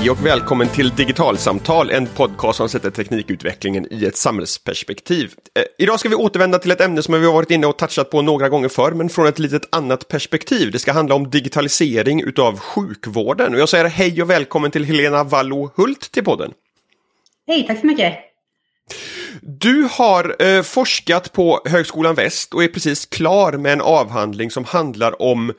Hej och välkommen till Digitalsamtal, en podcast som sätter teknikutvecklingen i ett samhällsperspektiv. Eh, idag ska vi återvända till ett ämne som vi har varit inne och touchat på några gånger förr, men från ett litet annat perspektiv. Det ska handla om digitalisering utav sjukvården. Och jag säger hej och välkommen till Helena Wallo Hult till podden. Hej, tack så mycket. Du har eh, forskat på Högskolan Väst och är precis klar med en avhandling som handlar om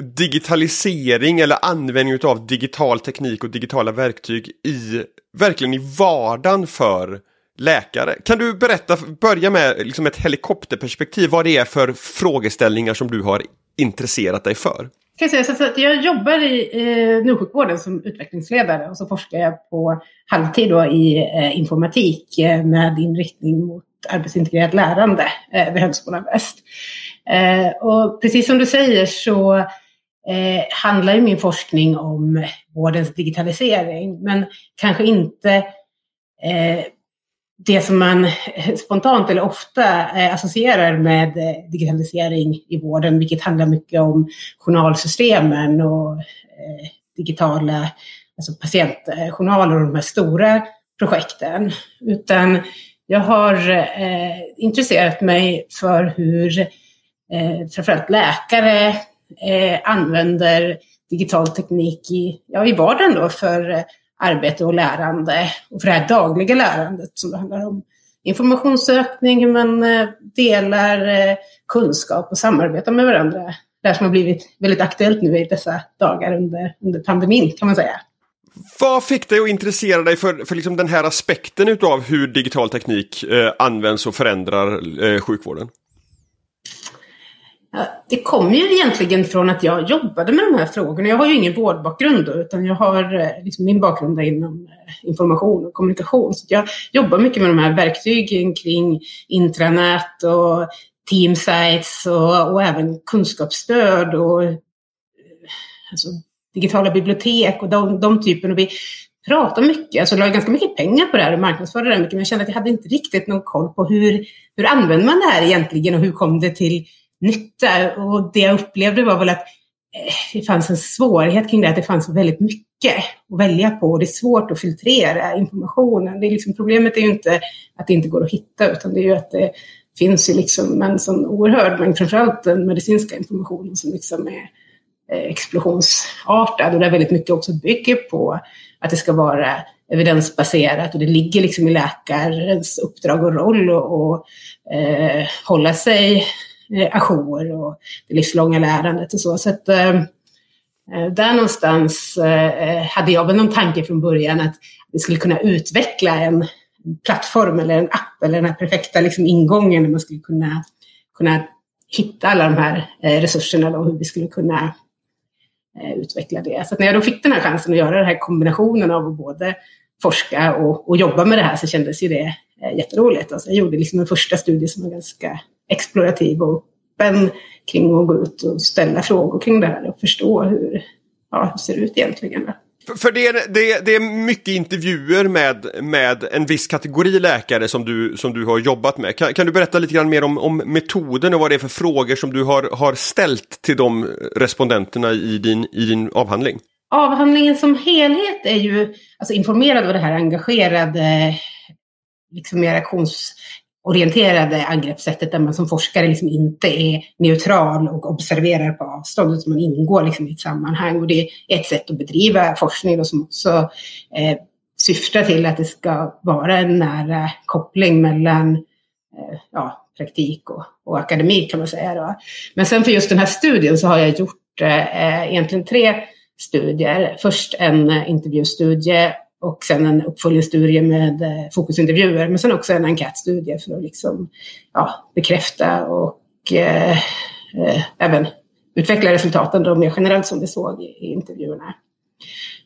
digitalisering eller användning av digital teknik och digitala verktyg i, verkligen i vardagen för läkare. Kan du berätta, börja med liksom ett helikopterperspektiv, vad det är för frågeställningar som du har intresserat dig för? Kan jag, säga, så jag jobbar i eh, njursjukvården som utvecklingsledare och så forskar jag på halvtid då i eh, informatik eh, med inriktning mot arbetsintegrerat lärande eh, vid Högskolan Väst. Eh, och precis som du säger så eh, handlar ju min forskning om vårdens digitalisering, men kanske inte eh, det som man spontant eller ofta eh, associerar med eh, digitalisering i vården, vilket handlar mycket om journalsystemen och eh, digitala alltså patientjournaler och de här stora projekten. Utan jag har eh, intresserat mig för hur eh, framförallt läkare eh, använder digital teknik i, ja, i vardagen då för eh, arbete och lärande och för det här dagliga lärandet som det handlar om informationssökning, hur man eh, delar eh, kunskap och samarbetar med varandra. Det här som har blivit väldigt aktuellt nu i dessa dagar under, under pandemin kan man säga. Vad fick dig att intressera dig för, för liksom den här aspekten utav hur digital teknik eh, används och förändrar eh, sjukvården? Det kom ju egentligen från att jag jobbade med de här frågorna. Jag har ju ingen vårdbakgrund då, utan jag har eh, liksom min bakgrund är inom eh, information och kommunikation. Så jag jobbar mycket med de här verktygen kring intranät och teamsites och, och även kunskapsstöd och eh, alltså, digitala bibliotek och de, de typen. Och vi pratar mycket, alltså la ganska mycket pengar på det här och marknadsförde det mycket, men jag kände att jag hade inte riktigt någon koll på hur, hur använder man det här egentligen och hur kom det till nytta. Och det jag upplevde var väl att eh, det fanns en svårighet kring det, att det fanns väldigt mycket att välja på och det är svårt att filtrera informationen. Det är liksom, problemet är ju inte att det inte går att hitta, utan det är ju att det finns ju liksom en sån oerhörd mängd, framförallt den medicinska informationen som liksom är eh, explosionsartad och där väldigt mycket också bygger på att det ska vara evidensbaserat och det ligger liksom i läkarens uppdrag och roll och, eh, hålla sig eh, ajour och det livslånga lärandet och så. Så att, eh, eh, där någonstans eh, hade jag väl någon tanke från början att vi skulle kunna utveckla en plattform eller en app eller den här perfekta liksom, ingången där man skulle kunna, kunna hitta alla de här eh, resurserna och hur vi skulle kunna eh, utveckla det. Så när jag då fick den här chansen att göra den här kombinationen av att både forska och, och jobba med det här så kändes ju det eh, jätteroligt. Alltså jag gjorde liksom en första studie som var ganska explorativ och öppen kring att gå ut och ställa frågor kring det här och förstå hur, ja, hur det ser ut egentligen. För det är, det, det är mycket intervjuer med, med en viss kategori läkare som du, som du har jobbat med. Kan, kan du berätta lite grann mer om, om metoden och vad det är för frågor som du har, har ställt till de respondenterna i din, i din avhandling? Avhandlingen som helhet är ju alltså, informerad av det här engagerade liksom, reaktions orienterade angreppssättet där man som forskare liksom inte är neutral och observerar på avstånd utan man ingår liksom i ett sammanhang. Och det är ett sätt att bedriva forskning då, som också eh, syftar till att det ska vara en nära koppling mellan eh, ja, praktik och, och akademi kan man säga. Då. Men sen för just den här studien så har jag gjort eh, egentligen tre studier. Först en eh, intervjustudie och sen en uppföljningsstudie med eh, fokusintervjuer, men sen också en enkätstudie för att liksom, ja, bekräfta och eh, eh, även utveckla resultaten då mer generellt som vi såg i, i intervjuerna.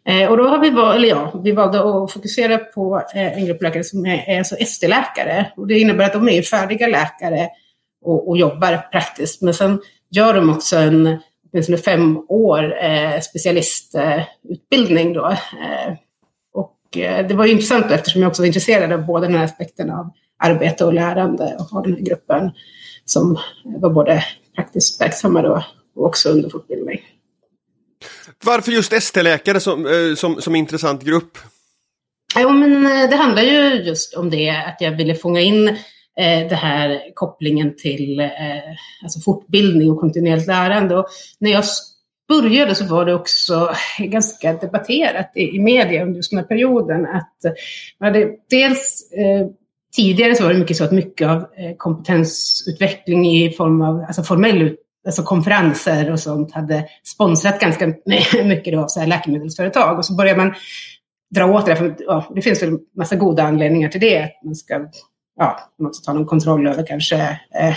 Eh, och då har vi, val, eller ja, vi valde att fokusera på eh, en grupp läkare som är, är alltså ST-läkare. Och det innebär att de är färdiga läkare och, och jobbar praktiskt, men sen gör de också en åtminstone fem år eh, specialistutbildning då, Eh, det var intressant eftersom jag också var intresserad av båda den här aspekten av arbete och lärande och ha den här gruppen som var både praktiskt verksamma då och också under fortbildning. Varför just ST-läkare som, eh, som, som intressant grupp? Jo, men eh, det handlar ju just om det, att jag ville fånga in eh, det här kopplingen till eh, alltså fortbildning och kontinuerligt lärande. Och när jag började så var det också ganska debatterat i, i media under just den här perioden. Att, hade, dels eh, tidigare så var det mycket så att mycket av eh, kompetensutveckling i form av alltså formell alltså konferenser och sånt hade sponsrat ganska mycket då av så här läkemedelsföretag. Och så började man dra åt det. För, ja, det finns väl massa goda anledningar till det. Att man ska ja, man måste ta någon kontroll över kanske eh,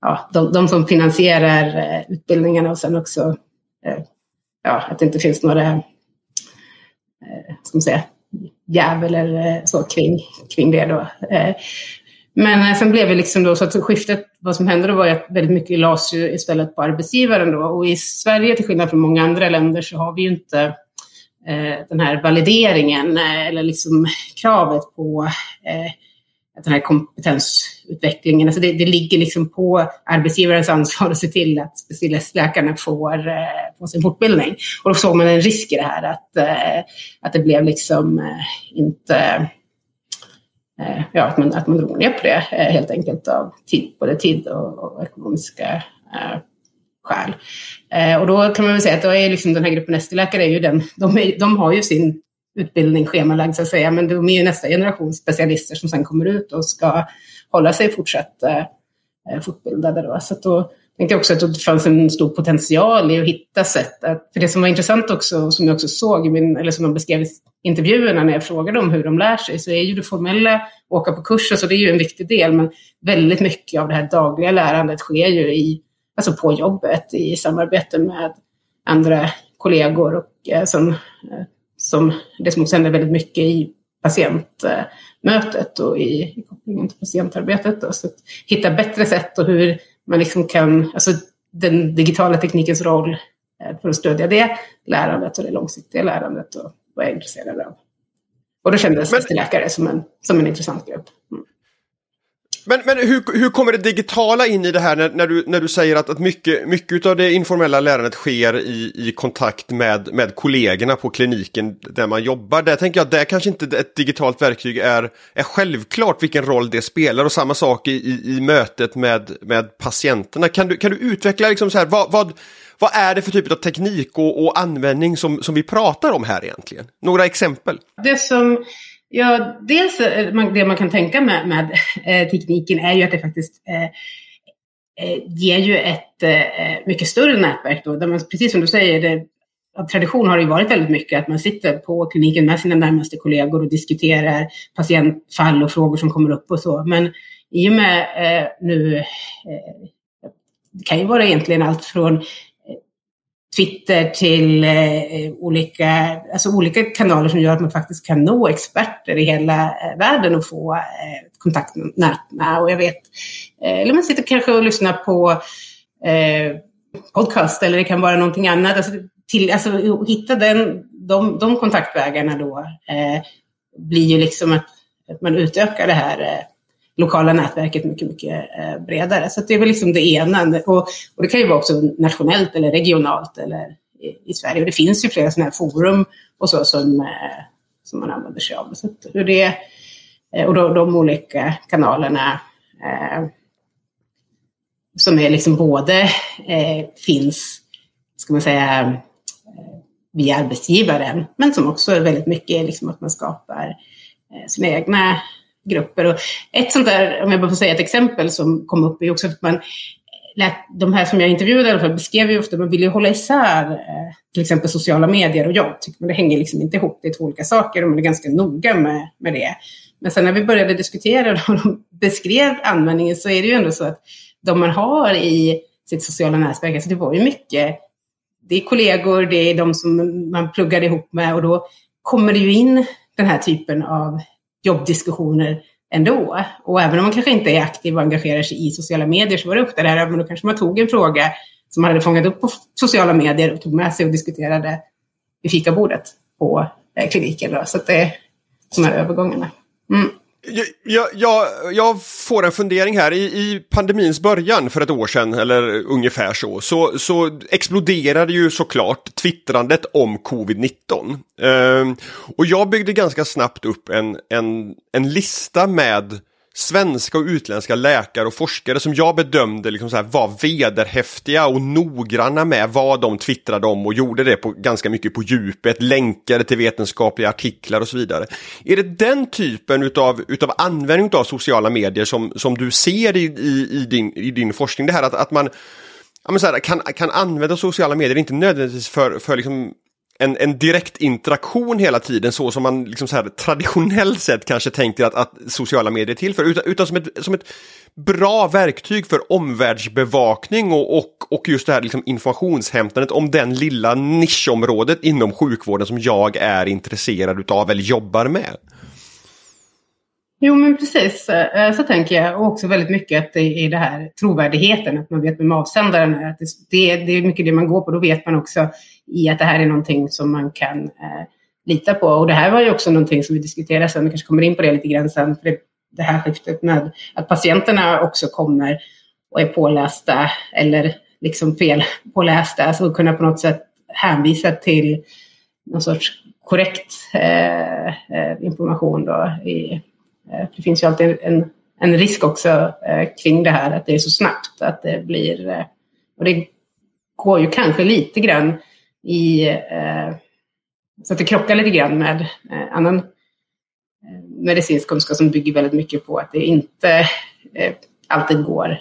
ja, de, de, som finansierar eh, utbildningarna och sen också Eh, ja, att det inte finns några eh, ska man säga, jäv eller eh, så kring, kring det. Då. Men sen blev det liksom då så att skiftet, vad som hände då var att väldigt mycket lades ju istället på arbetsgivaren då. Och i Sverige, till skillnad från många andra länder, så har vi ju inte eh, den här valideringen eh, eller liksom kravet på eh, den här kompetensutvecklingen. Alltså det, det, ligger liksom på arbetsgivarens ansvar att se till att specialistläkarna får, på sin fortbildning. Och då såg man en risk i det här att, eh, att det blev liksom eh, inte eh, ja, att, man, att man drog ner på det eh, helt enkelt av tid, både tid och, och ekonomiska eh, skäl. Eh, och då kan man väl säga att då är liksom den här gruppen ST-läkare, är ju den, de, är, de har ju sin utbildning schemalagd så att säga, men de är ju nästa generation specialister som sen kommer ut och ska hålla sig fortsatt eh, fortbildade. Då. Så då tänkte också att det fanns en stor potential i att hitta sätt. Att, för det som var intressant också, som jag också såg, i min, eller som de beskrev i intervjuerna när jag frågade om hur de lär sig, så är ju det formella, åka på kurser, så alltså det är ju en viktig del, men väldigt mycket av det här dagliga lärandet sker ju i, alltså på jobbet, i samarbete med andra kollegor och eh, som, eh, som det som också händer väldigt mycket i patientmötet och i, i kopplingen till patientarbetet. Då. Så att hitta bättre sätt och hur man liksom kan, alltså den digitala teknikens roll eh, för att stödja det lärandet och det långsiktiga lärandet och vad jag är intresserad av. Och då kändes Men, läkare som en, som en intressant grupp. Mm. Men, men hur, hur kommer det digitala in i det här när, när, du, när du säger att, att mycket, mycket av det informella lärandet sker i, i kontakt med, med kollegorna på kliniken där man jobbar? Där tänker jag att där kanske inte ett digitalt verktyg är, är självklart vilken roll det spelar och samma sak i, i, i mötet med, med patienterna. Kan du, kan du utveckla liksom så här, vad, vad, vad är det för typ av teknik och, och användning som, som vi pratar om här egentligen? Några exempel? Det som Ja, dels eh, det man kan tänka med, med eh, tekniken är ju att det faktiskt eh, eh, ger ju ett eh, mycket större nätverk då, där man, precis som du säger, det, av tradition har det ju varit väldigt mycket att man sitter på kliniken med sina närmaste kollegor och diskuterar patientfall och frågor som kommer upp och så. Men i och med eh, nu, eh, det kan ju vara egentligen allt från Twitter till eh, eh, olika, alltså olika kanaler som gör att man faktiskt kan nå experter i hela eh, världen och få eh, kontakt med. Och jag vet, eh, eller man sitter kanske och lyssnar på eh, podcast eller det kan vara någonting annat. Alltså, till, alltså hitta den, de, de kontaktvägarna då eh, blir ju liksom att, att man utökar det här eh, lokala nätverket mycket, mycket eh, bredare. Så det är väl liksom det ena. Och, och, det kan ju vara också nationellt eller regionalt eller i, i Sverige. Och det finns ju flera sådana här forum och så som, eh, som man använder sig av. Så hur det, eh, och då, de olika kanalerna eh, som är liksom både eh, finns, ska man säga, via arbetsgivaren, men som också är väldigt mycket liksom att man skapar sina egna grupper. Och ett sånt där, om jag bara får säga ett exempel som kom upp, är också att man lät, de här som jag intervjuade i alla fall beskrev ju ofta, man vill ju hålla isär eh, till exempel sociala medier och jobb. Tycker man det hänger liksom inte ihop, det är två olika saker och man är ganska noga med, med det. Men sen när vi började diskutera och de beskrev användningen så är det ju ändå så att de man har i sitt sociala nätverk, alltså det var ju mycket, det är kollegor, det är de som man pluggar ihop med och då kommer det ju in den här typen av jobbdiskussioner ändå. Och även om man kanske inte är aktiv och engagerar sig i sociala medier så var det ofta det här, men då kanske man tog en fråga som man hade fångat upp på sociala medier och tog med sig och diskuterade vid fikabordet på eh, kliniken. Då. Så att det är de här övergångarna. Mm. Jag, jag, jag, får en fundering här. I, I, pandemins början för ett år sedan, eller ungefär så, så, så exploderade ju såklart twittrandet om covid-19. Uh, ehm, och jag byggde ganska snabbt upp en, en, en lista med svenska och utländska läkare och forskare som jag bedömde liksom så här var vederhäftiga och noggranna med vad de twittrade om och gjorde det på, ganska mycket på djupet, länkade till vetenskapliga artiklar och så vidare. Är det den typen utav, utav användning av sociala medier som, som du ser i, i, i, din, i din forskning? Det här att, att man ja, men så här, kan, kan använda sociala medier, inte nödvändigtvis för, för liksom en, en direkt interaktion hela tiden så som man liksom så här, traditionellt sett kanske tänker att, att sociala medier är till för, utan, utan som, ett, som ett bra verktyg för omvärldsbevakning och, och, och just det här liksom informationshämtandet om den lilla nischområdet inom sjukvården som jag är intresserad utav eller jobbar med. Jo, men precis eh, så tänker jag. Och också väldigt mycket att det är det här trovärdigheten, att man vet vem avsändaren är. Att det, det är mycket det man går på. Då vet man också i att det här är någonting som man kan eh, lita på. Och det här var ju också någonting som vi diskuterade sen, vi kanske kommer in på det lite grann sen, för det, det här skiftet med att patienterna också kommer och är pålästa eller liksom fel pålästa, alltså kunna på något sätt hänvisa till någon sorts korrekt eh, eh information då i Eh, det finns ju alltid en, en risk också eh, kring det här, att det är så snabbt att det blir... Eh, och det går ju kanske lite grann i... Eh, så att det krockar lite grann med eh, annan eh, medicinsk kunskap som bygger väldigt mycket på att det inte alltid går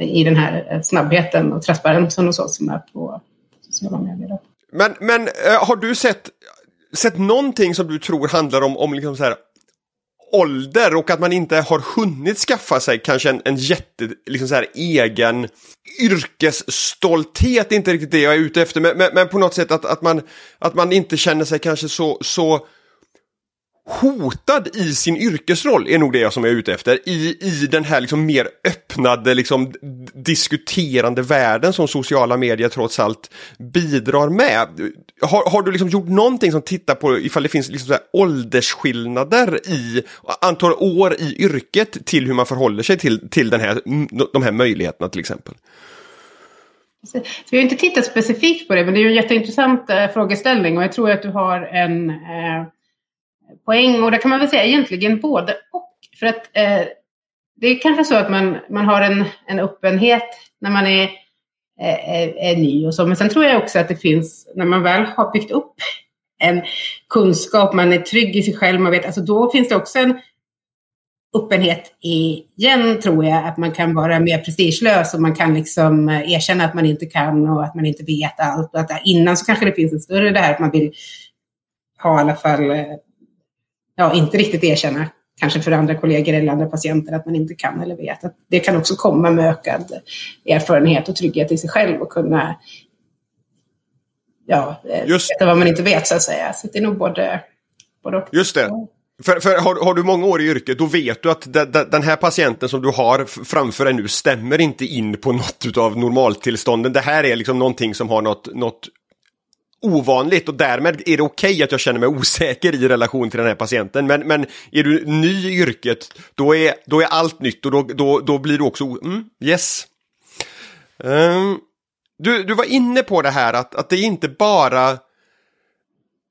i den här snabbheten och transparensen och så som är på sociala medier. Men, men har du sett, sett någonting som du tror handlar om, om liksom så här ålder och att man inte har hunnit skaffa sig kanske en, en jätte, liksom så här, egen yrkesstolthet, inte riktigt det jag är ute efter, men, men, men, på något sätt att, att, man, att man inte känner sig kanske så, så hotad i sin yrkesroll är nog det jag som är ute efter. I, i den här liksom mer öppnade, liksom, diskuterande världen som sociala medier trots allt bidrar med. Har, har du liksom gjort någonting som tittar på ifall det finns liksom så här åldersskillnader i antal år i yrket till hur man förhåller sig till, till den här, de här möjligheterna till exempel? Så vi har inte tittat specifikt på det, men det är ju en jätteintressant eh, frågeställning och jag tror att du har en eh, poäng. Och det kan man väl säga egentligen både och. För att eh, det är kanske så att man, man har en, en öppenhet när man är, är, är, ny och så. Men sen tror jag också att det finns, när man väl har byggt upp en kunskap, man är trygg i sig själv, man vet, alltså då finns det också en öppenhet igen, tror jag, att man kan vara mer prestigelös och man kan liksom eh, erkänna att man inte kan och att man inte vet allt. Och att innan så kanske det finns en större det här att man vill ha i alla fall ja, inte riktigt erkänna, kanske för andra kollegor eller andra patienter, att man inte kan eller vet. Att det kan också komma med ökad erfarenhet och trygghet i sig själv och kunna ja, Just. veta vad man inte vet så att säga. Så det är nog både, både och. Just det. För, för har, har, du många år i yrket, då vet du att de, de, den här patienten som du har framför dig nu stämmer inte in på något av normaltillstånden. Det här är liksom någonting som har något, något ovanligt och därmed är det okej okay att jag känner mig osäker i relation till den här patienten. Men, men är du ny i yrket, då är, då är allt nytt och då, då, då blir du också, mm, yes. Um, du, du var inne på det här att, att det är inte bara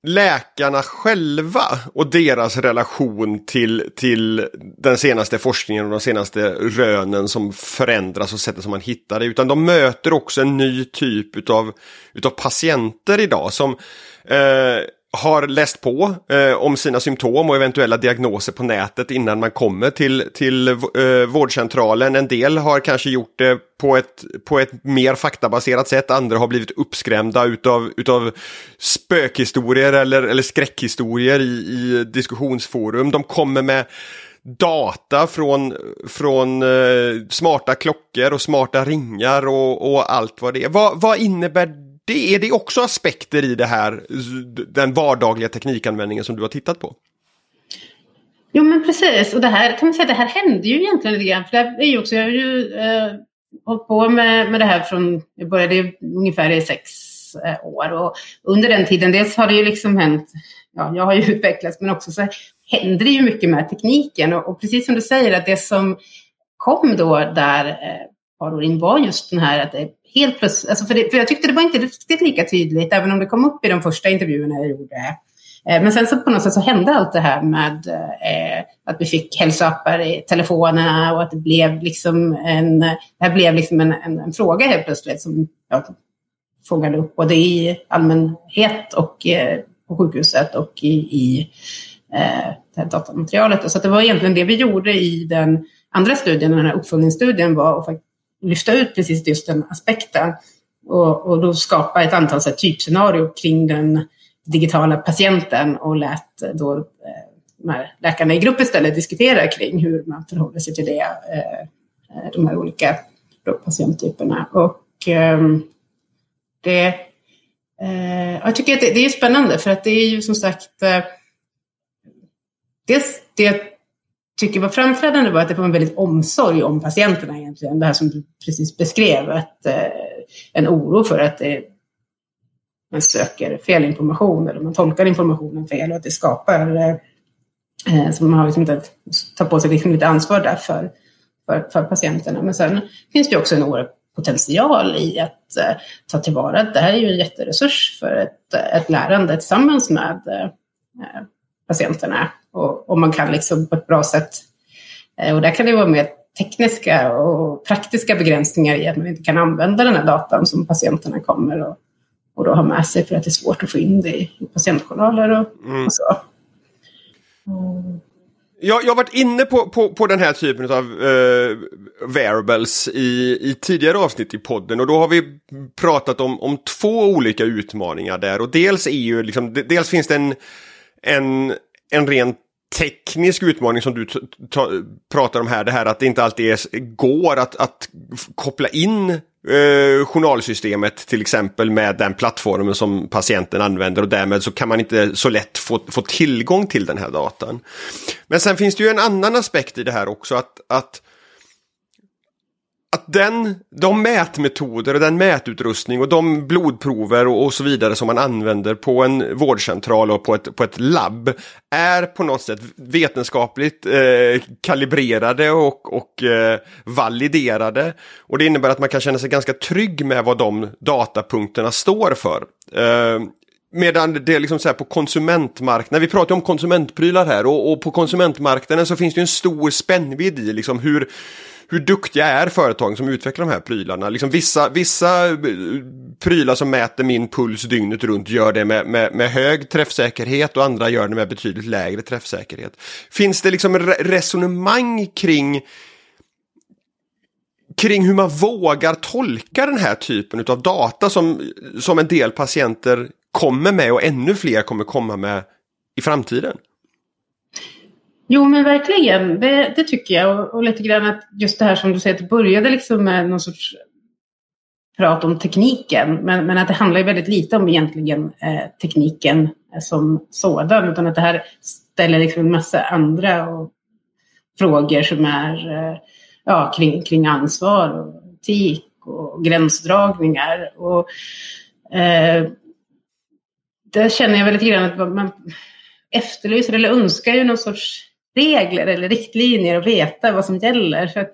läkarna själva och deras relation till, till den senaste forskningen och de senaste rönen som förändras och sättet som man hittar det. Utan de möter också en ny typ utav, utav patienter idag som eh, har läst på eh, om sina symptom och eventuella diagnoser på nätet innan man kommer till, till eh, vårdcentralen. En del har kanske gjort det på ett, på ett mer faktabaserat sätt, andra har blivit uppskrämda utav, utav spökhistorier eller, eller skräckhistorier i, i diskussionsforum. De kommer med data från, från eh, smarta klockor och smarta ringar och, och allt vad det är. Vad, vad innebär det är det också aspekter i det här, den vardagliga teknikanvändningen som du har tittat på? Jo men precis, och det här kan man säga, det här hände ju egentligen lite grann. För det är ju också, jag har ju eh, hållit på med, med det här från, jag började ungefär i sex eh, år. Och under den tiden, dels har det ju liksom hänt, ja jag har ju utvecklats, men också så händer det ju mycket med tekniken. Och, och, precis som du säger, att det som kom då där eh, par år in var just den här att det helt plötsligt, alltså för, det, för jag tyckte det var inte riktigt lika tydligt, även om det kom upp i de första intervjuerna jag gjorde. Eh, men sen så på något sätt så hände allt det här med eh, att vi fick hälsoappar i telefonerna och att det blev liksom en, det här blev liksom en, en, en fråga helt plötsligt som jag fångade upp både i allmänhet och eh, på sjukhuset och i, i eh, det här datamaterialet. Så det var egentligen det vi gjorde i den andra studien, den här uppföljningsstudien, var att lyfta ut precis just den aspekten och, och då skapa ett antal så här, typscenario kring den digitala patienten och lät då eh, de här läkarna i grupp istället diskutera kring hur man förhåller sig till det, eh, eh de här olika patienttyperna. Och eh, det, eh, jag tycker att det, det är spännande för att det är ju som sagt eh, dels det tycker var framträdande var att det var en väldigt omsorg om patienterna egentligen. Det här som du precis beskrev, att, eh, en oro för att eh, man söker fel information eller man tolkar informationen fel och att det skapar, eh, eh så man har liksom inte tar på sig liksom lite ansvar där för, för, för, patienterna. Men sen finns det också en oerhörd potential i att eh, ta tillvara. Det här är ju en jätteresurs för ett, ett lärande tillsammans med eh, patienterna och, och man kan liksom på ett bra sätt. Eh, och där kan det vara mer tekniska och praktiska begränsningar i att man inte kan använda den här datan som patienterna kommer och, och då ha med sig för att det är svårt att få in det i, patientjournaler och, mm. och så. Mm. Jag, jag har varit inne på, på, på den här typen av uh, variables i, i tidigare avsnitt i podden och då har vi pratat om, om två olika utmaningar där och dels är ju liksom, dels finns det en, en, en ren teknisk utmaning som du pratar om här, det här att det inte alltid är, går att, att koppla in eh, journalsystemet till exempel med den plattformen som patienten använder och därmed så kan man inte så lätt få, få tillgång till den här datan. Men sen finns det ju en annan aspekt i det här också att, att att den, de mätmetoder och den mätutrustning och de blodprover och, och, så vidare som man använder på en vårdcentral och på ett, på ett labb är på något sätt vetenskapligt eh, kalibrerade och, och eh, validerade. Och det innebär att man kan känna sig ganska trygg med vad de datapunkterna står för. Eh, Medan det är liksom så här på konsumentmarknaden, vi pratar om konsumentprylar här och, och, på konsumentmarknaden så finns det en stor spännvidd i liksom hur, hur duktiga är företagen som utvecklar de här prylarna? Liksom vissa, vissa eh, prylar som mäter min puls dygnet runt gör det med, med, med hög träffsäkerhet och andra gör det med betydligt lägre träffsäkerhet. Finns det liksom resonemang kring kring hur man vågar tolka den här typen av data som, som en del patienter kommer med och ännu fler kommer komma med i framtiden? Jo, men verkligen. Det, det tycker jag. Och, och, lite grann att just det här som du säger, att det började liksom med någon sorts prat om tekniken. Men, men att det handlar ju väldigt lite om egentligen eh, tekniken eh, som sådan. Utan att det här ställer liksom en massa andra och, frågor som är eh, ja, kring, kring ansvar och etik och gränsdragningar. Och, eh, där känner jag lite grann att man efterlyser eller önskar ju någon sorts regler eller riktlinjer och veta vad som gäller. För att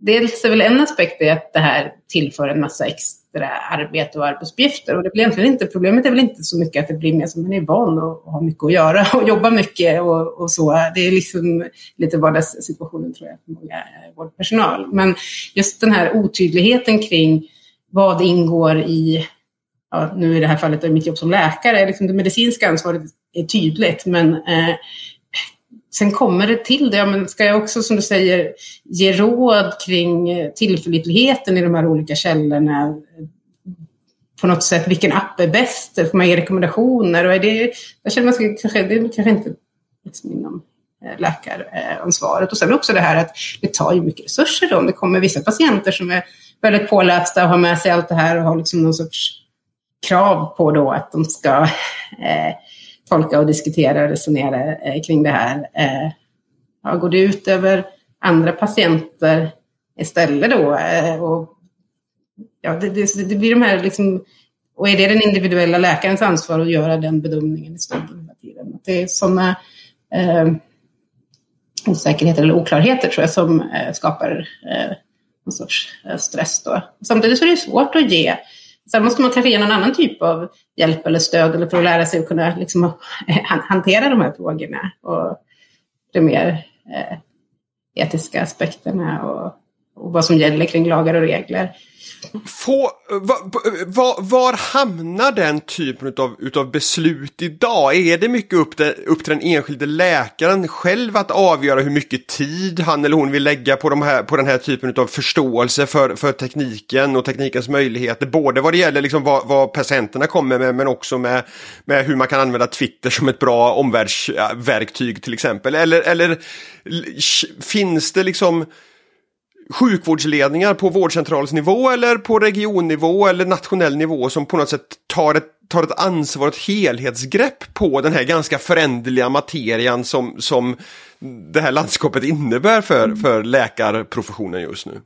dels är väl en aspekt är att det här tillför en massa extra arbete och arbetsuppgifter. Och det blir egentligen inte, problemet är väl inte så mycket att det blir mer som man är van och, och har mycket att göra och jobba mycket och, och, så. Det är liksom lite vardagssituationen tror jag för många vårdpersonal. Men just den här otydligheten kring vad ingår i Ja, nu i det här fallet är mitt jobb som läkare, liksom det medicinska ansvaret är tydligt, men eh, Sen kommer det till det, ja, men ska jag också som du säger ge råd kring eh, tillförlitligheten i de här olika källorna? På något sätt, vilken app är bäst? Får man ge rekommendationer? Och är det, jag känner man kanske, det är kanske inte liksom inom eh, läkaransvaret. Och sen också det här att det tar ju mycket resurser då. Om det kommer vissa patienter som är väldigt pålästa och har med sig allt det här och har liksom någon sorts krav på då att de ska eh, tolka och diskutera och resonera eh, kring det här. Eh, ja, går det ut över andra patienter istället då? Eh, och, ja, det, det, det, blir de här liksom, och är det den individuella läkarens ansvar att göra den bedömningen i stunden hela tiden? Det är sådana eh, osäkerheter eller oklarheter tror jag som eh, skapar eh, någon sorts eh, stress. Då. Samtidigt så är det svårt att ge. Sen måste man kanske ge någon annan typ av hjälp eller stöd eller för att lära sig att kunna liksom, eh, hantera de här frågorna. Och de mer eh, etiska aspekterna och, och vad som gäller kring lagar och regler. Få, va, va, var hamnar den typen av utav beslut idag? Är det mycket upp, det, upp till den enskilde läkaren själv att avgöra hur mycket tid han eller hon vill lägga på, de här, på den här typen av förståelse för, för tekniken och teknikens möjligheter? Både vad det gäller liksom vad, vad patienterna kommer med men också med, med hur man kan använda Twitter som ett bra omvärldsverktyg till exempel. Eller, eller finns det liksom sjukvårdsledningar på vårdcentralsnivå eller på regionnivå eller nationell nivå som på något sätt tar ett, tar ett ansvar, ett helhetsgrepp på den här ganska föränderliga materian som, som det här landskapet innebär för, mm. för läkarprofessionen just nu.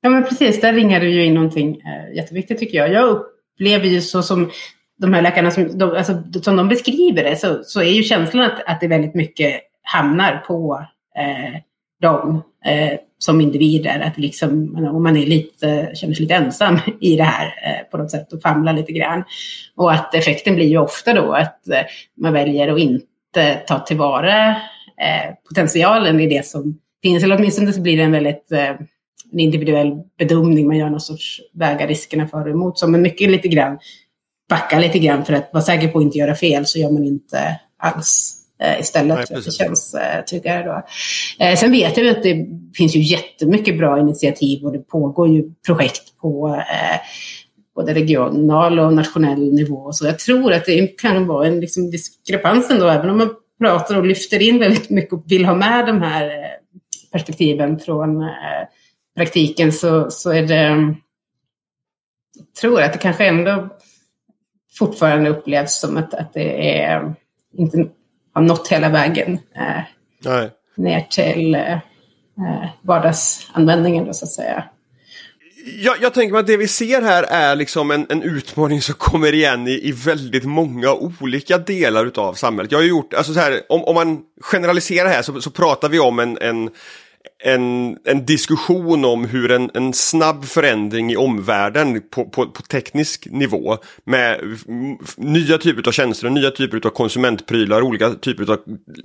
Ja men precis, där ringar du ju in någonting eh, jätteviktigt tycker jag. Jag upplever ju så som de här läkarna som de, alltså, som de beskriver det så, så är ju känslan att, att det väldigt mycket hamnar på eh, dem Eh, som individer. Att liksom, om man är lite, känner sig lite ensam i det här eh, på något sätt och famlar lite grann. Och att effekten blir ju ofta då att eh, man väljer att inte ta tillvara eh, potentialen i det som finns. Eller åtminstone så blir det en väldigt eh, en individuell bedömning. Man gör någon sorts väga riskerna för och emot. Så men mycket lite grann backa lite grann för att vara säker på att inte göra fel så gör man inte alls. Eh, istället. Nej, för det känns eh, tryggare då. Eh, sen vet jag att det finns ju jättemycket bra initiativ och det pågår ju projekt på både regional och nationell nivå. Så jag tror att det kan vara en liksom diskrepans ändå, även om man pratar och lyfter in väldigt mycket och vill ha med de här perspektiven från praktiken så, så är det... Jag tror att det kanske ändå fortfarande upplevs som att, att det är inte har nått hela vägen eh, ner till eh, eh, vardagsanvändningen då, så att säga. Jag, jag, tänker mig att det vi ser här är liksom en, en utmaning som kommer igen i, i väldigt många olika delar utav samhället. Jag har gjort, alltså så här, om, om man generaliserar här så, så pratar vi om en, en en, en diskussion om hur en, en snabb förändring i omvärlden på, på, på teknisk nivå med nya typer av tjänster och nya typer av konsumentprylar, olika typer av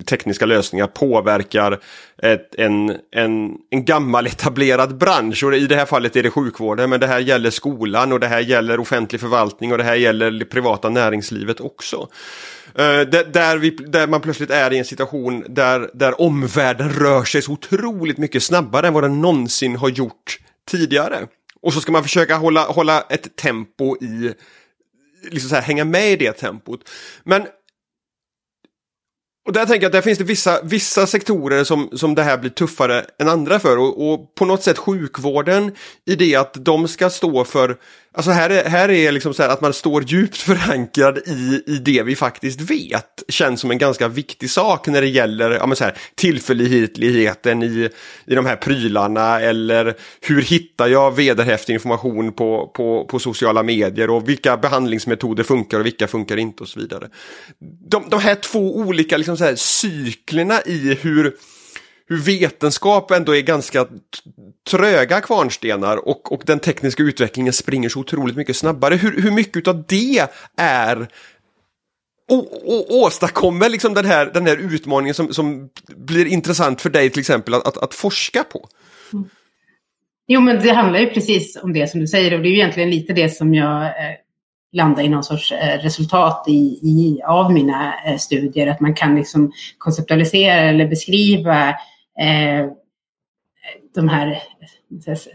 tekniska lösningar påverkar ett, en, en, en gammal etablerad bransch. Och i det här fallet är det sjukvården, men det här gäller skolan och det här gäller offentlig förvaltning och det här gäller det privata näringslivet också. Eh, där, där, vi, där, man plötsligt är i en situation där, där omvärlden rör sig så otroligt mycket snabbare än vad den någonsin har gjort tidigare. Och så ska man försöka hålla, hålla ett tempo i, liksom så här, hänga med i det tempot. Men och där tänker jag att där finns det vissa, vissa sektorer som, som det här blir tuffare än andra för och, och på något sätt sjukvården i det att de ska stå för Alltså här är, här är liksom så här att man står djupt förankrad i, i det vi faktiskt vet. Känns som en ganska viktig sak när det gäller ja, men så här, tillförlitligheten i, i de här prylarna eller hur hittar jag vederhäftig information på, på, på sociala medier och vilka behandlingsmetoder funkar och vilka funkar inte och så vidare. De, de här två olika liksom så här, cyklerna i hur hur vetenskap ändå är ganska tröga kvarnstenar och, och den tekniska utvecklingen springer så otroligt mycket snabbare. Hur, hur mycket av det är och, och åstadkommer liksom den här, den här utmaningen som, som blir intressant för dig till exempel att, att, att forska på? Mm. Jo, men det handlar ju precis om det som du säger och det är ju egentligen lite det som jag eh, landar i någon sorts eh, resultat i, i, av mina eh, studier. Att man kan liksom konceptualisera eller beskriva eh, de här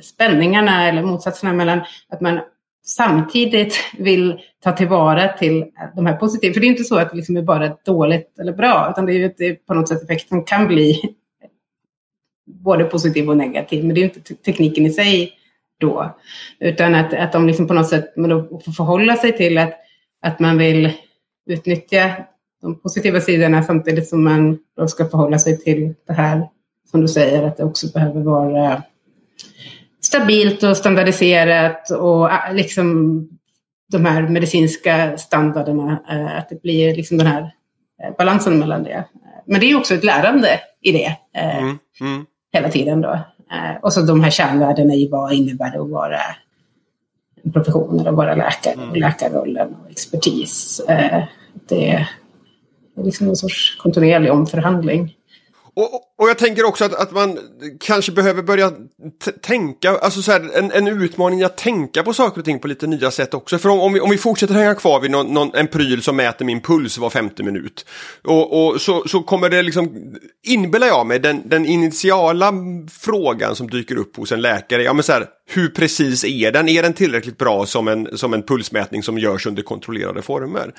spänningarna eller motsatserna mellan att man samtidigt vill ta tillvara till de här positiva. För det är inte så att det liksom är bara dåligt eller bra, utan det är ju att det på något sätt effekten kan bli både positiv och negativ. Men det är ju inte tekniken i sig då, utan att, att de liksom på något sätt då får förhålla sig till att, att man vill utnyttja de positiva sidorna samtidigt som man då ska förhålla sig till det här som du säger, att det också behöver vara stabilt och standardiserat och äh, liksom de här medicinska standarderna, äh, att det blir liksom den här äh, balansen mellan det men det är också ett lärande i det. Mm. Mm. Hela tiden då. och så de här kärnvärdena i vad innebär det att vara en profession eller vara läkare och mm. läkarrollen och expertis. det är liksom en sorts kontinuerlig omförhandling. Och, och och jag tänker också att, att man kanske behöver börja tänka, alltså så här, en, en utmaning att tänka på saker och ting på lite nya sätt också. För om, om, vi, om vi fortsätter hänga kvar vid någon, någon, en pryl som mäter min puls var femte minut. Och, och så, så kommer det liksom, inbillar jag mig, den, den initiala frågan som dyker upp hos en läkare, ja men så här, hur precis är den? Är den tillräckligt bra som en, som en pulsmätning som görs under kontrollerade former?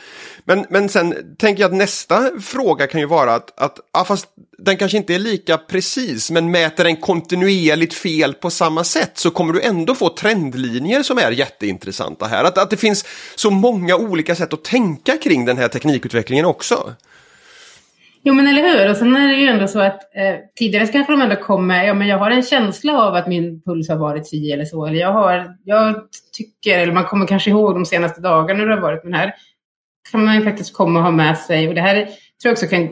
Men, men sen tänker jag att nästa fråga kan ju vara att, att ja, fast den kanske inte är lika precis, men mäter den kontinuerligt fel på samma sätt så kommer du ändå få trendlinjer som är jätteintressanta här. Att, att det finns så många olika sätt att tänka kring den här teknikutvecklingen också. Jo men eller hur, och sen är det ju ändå så att eh, tidigare så kanske de ändå kommer, ja men jag har en känsla av att min puls har varit si eller så, eller jag har, jag tycker, eller man kommer kanske ihåg de senaste dagarna hur det har varit, men här kan man ju faktiskt komma och ha med sig, och det här tror jag också kan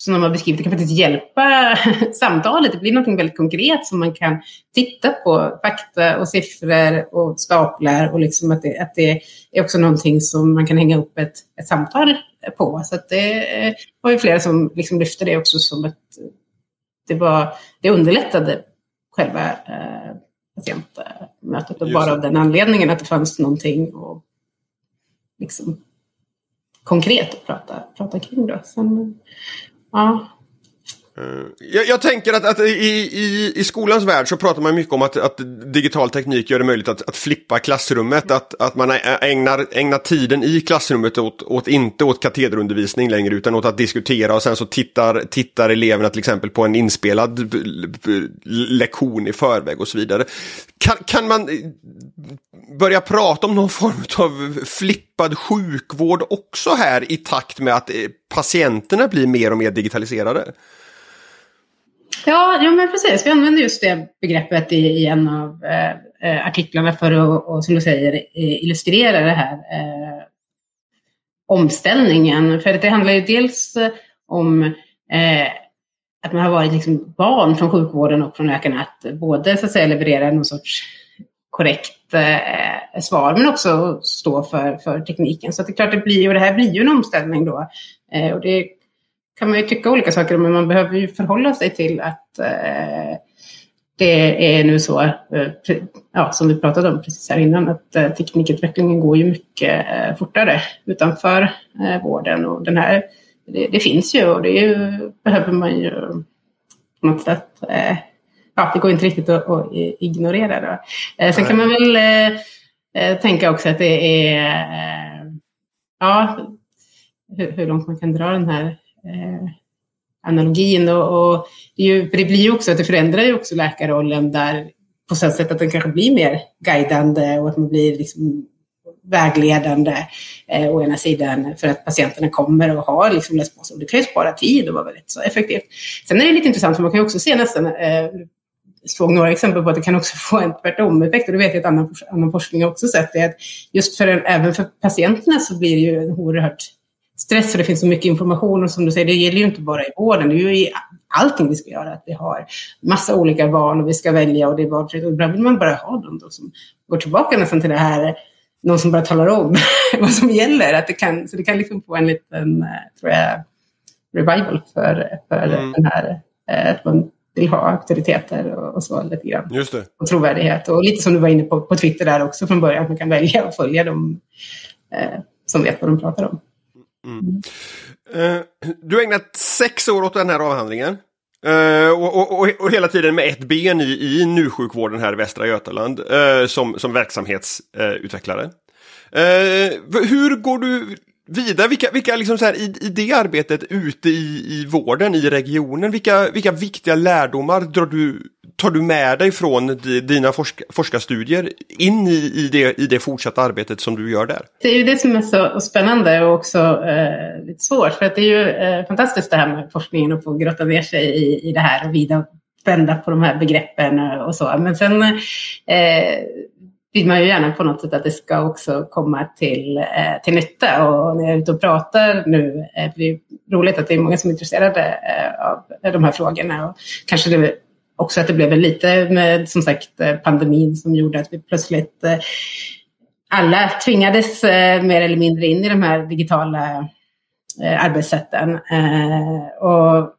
som de har beskrivit, det kan faktiskt hjälpa samtalet. Det blir något väldigt konkret som man kan titta på, fakta och siffror och staplar och liksom att, det, att det är också någonting som man kan hänga upp ett, ett samtal på. Så det var ju flera som liksom lyfte det också som att det, var, det underlättade själva eh, patientmötet och bara av den anledningen att det fanns någonting och liksom konkret att prata, prata kring. Då. Sen, ja, Eh, jag, jag, tänker att, att i, i, i, skolans värld så pratar man mycket om att, att digital teknik gör det möjligt att, att flippa klassrummet. Att, att man ägnar, ägnar tiden i klassrummet åt, åt, inte åt katederundervisning längre utan åt att diskutera och sen så tittar, tittar eleverna till exempel på en inspelad lektion i förväg och så vidare. Kan, kan man börja prata om någon form av flippad sjukvård också här i takt med att eh, patienterna blir mer och mer digitaliserade? Ja, ja men precis. Vi använder just det begreppet i, i en av eh, eh artiklarna för att, och, som du säger, illustrera det här eh, omställningen. För det handlar ju dels eh, om eh, att man har varit liksom barn från sjukvården och från läkarna att både så att säga, leverera någon sorts korrekt eh, svar men också stå för, för tekniken. Så det är klart, det blir, och det här blir ju en omställning då. Eh, och det kan man ju tycka olika saker om, men man behöver ju förhålla sig till att eh, det är nu så, eh, ja, som vi pratade om precis här innan, att eh, teknikutvecklingen går ju mycket fortare utanför vården. Och den här, det, det, finns ju och det ju, behöver man ju på något sätt, ja, det går inte riktigt att, att ignorera. Då. Eh, sen kan man väl tänka också att det är, ja, hur, hur långt man kan dra den här eh, analogin. Och, och det, ju, det, blir ju också att det förändrar ju också läkarrollen där på så sätt att den kanske blir mer guidande och att man blir liksom vägledande eh, å ena sidan för att patienterna kommer och har liksom läst på sig. Det kan ju spara tid och vara väldigt så effektivt. Sen är det lite intressant för man kan ju också se nästan eh, såg några exempel på att det kan också få en tvärtom-effekt. Och det vet jag att annan, annan forskning också sett det. Att just för, även för patienterna så blir det ju en oerhört stress för det finns så mycket information och som du säger, det gäller ju inte bara i vården, det är ju i allting vi ska göra. Att vi har massa olika val och vi ska välja och det är valfritt. Och ibland vill man bara ha dem då som går tillbaka nästan till det här, någon som bara talar om vad som gäller. Att det kan, så det kan liksom få en liten, eh, tror jag, revival för, för mm. den här, eh, att man vill ha auktoriteter och, och så lite grann. Just det. Och trovärdighet. Och lite som du var inne på på Twitter där också från början, att man kan välja och följa dem eh, som vet vad de pratar om. Mm. Uh, du har ägnat sex år åt den här avhandlingen. Uh, och, och, och, hela tiden med ett ben i, i njursjukvården här i Västra Götaland uh, som, som verksamhetsutvecklare. hur går du vidare? Vilka, vilka liksom så här, i, i det arbetet ute i, i vården, i regionen, vilka, vilka viktiga lärdomar drar du tar du med dig från dina forsk forskarstudier in i, i, det, i det fortsatta arbetet som du gör där? Det är ju det som är så spännande och också eh, lite svårt. För att det är ju eh, fantastiskt det här med forskningen och få grotta ner sig i, i det här och vida vända på de här begreppen och så. Men sen, eh, vill man ju gärna på något sätt att det ska också komma till, eh, till nytta. Och när jag är ute och pratar nu, eh, det är roligt att det är många som är intresserade eh, av de här frågorna. Och kanske det också att det blev lite med som sagt eh, pandemin som gjorde att vi plötsligt eh, alla tvingades eh, mer eller mindre in i de här digitala eh, arbetssätten. Eh, och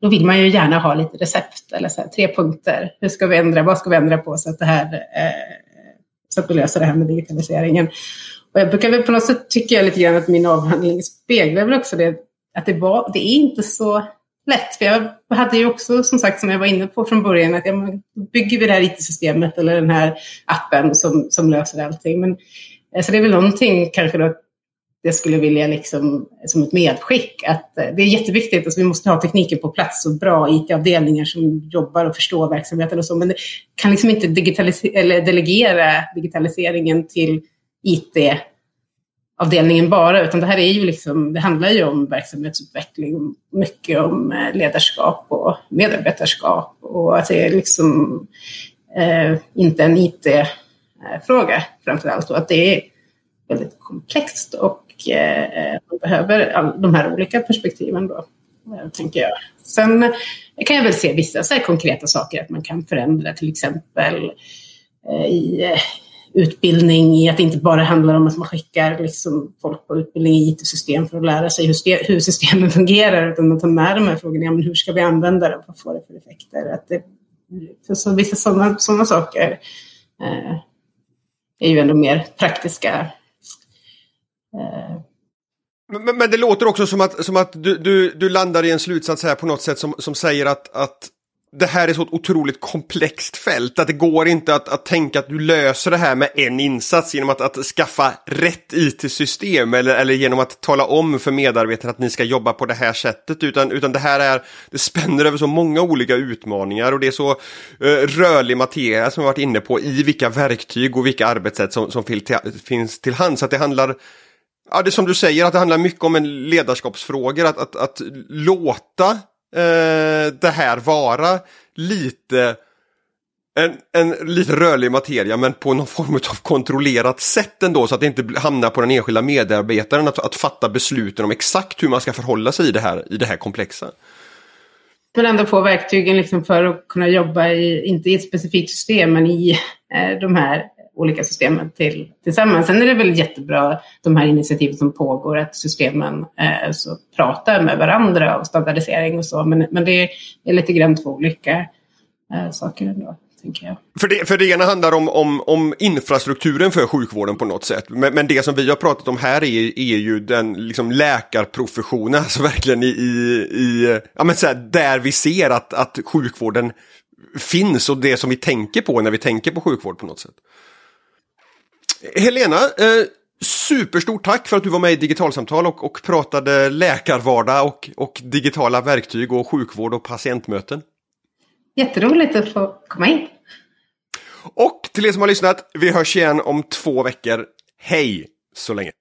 då vill man ju gärna ha lite recept eller så här, tre punkter. Hur ska vi ändra? Vad ska vi ändra på så att det här så att vi löser det här med digitaliseringen? Och jag brukar väl på något sätt tycka lite grann att min avhandling speglar väl också det att det var, det är inte så lätt. För jag hade ju också, som sagt, som jag var inne på från början, att ja, bygger vi det här IT-systemet eller den här appen som, som löser allting. Men, eh, så det är väl någonting kanske då jag skulle vilja liksom, som ett medskick att eh, det är jätteviktigt att vi måste ha tekniken på plats och bra IT-avdelningar som jobbar och förstår verksamheten och så. Men det kan liksom inte eller delegera digitaliseringen till IT avdelningen bara, utan det här är ju liksom, det handlar ju om verksamhetsutveckling, mycket om eh, ledarskap och medarbetarskap och att det är liksom eh, inte en IT-fråga eh, framför allt och att det är väldigt komplext och man eh, behöver all, de här olika perspektiven då, eh, tänker jag. Sen kan jag väl se vissa så konkreta saker att man kan förändra, till exempel eh, i eh, utbildning i att det inte bara handlar om att man skickar liksom folk på utbildning i IT-system för att lära sig hur, hur systemen fungerar, utan man tar med de här frågorna. Ja, men hur ska vi använda det? Vad får det för effekter? Att det, för så, vissa sådana saker eh, är ju ändå mer praktiska. Eh. Men, men, det låter också som att, som att du, du, du landar i en slutsats här på något sätt som, som säger att, att det här är så ett otroligt komplext fält att det går inte att, att tänka att du löser det här med en insats genom att, att skaffa rätt IT-system eller, eller genom att tala om för medarbetarna att ni ska jobba på det här sättet utan, utan det här är, det spänner över så många olika utmaningar och det är så eh, rörlig materia som vi varit inne på i vilka verktyg och vilka arbetssätt som, som finns till hands. så Att det handlar Ja, det är som du säger, att det handlar mycket om en ledarskapsfrågor, att, att, att låta eh, det här vara lite en, en lite rörlig materia men på någon form av kontrollerat sätt ändå så att det inte hamnar på den enskilda medarbetaren att, att fatta besluten om exakt hur man ska förhålla sig i det här, i det här komplexa. Men ändå få verktygen liksom för att kunna jobba i, inte i ett specifikt system men i eh, de här olika systemen till, tillsammans. Sen är det väl jättebra de här initiativen som pågår, att systemen eh, så pratar med varandra och standardisering och så. Men, men det är lite grann två olika eh, saker ändå. För det, för det ena handlar om, om, om infrastrukturen för sjukvården på något sätt. Men, men det som vi har pratat om här är, är ju den liksom läkarprofessionen, alltså verkligen i, i, i ja men så här, där vi ser att, att sjukvården finns och det som vi tänker på när vi tänker på sjukvård på något sätt. Helena, eh, superstort tack för att du var med i Digitalsamtal och, och pratade läkarvardag och, och digitala verktyg och sjukvård och patientmöten. Jätteroligt att få komma in. Och till er som har lyssnat, vi hörs igen om två veckor. Hej så länge!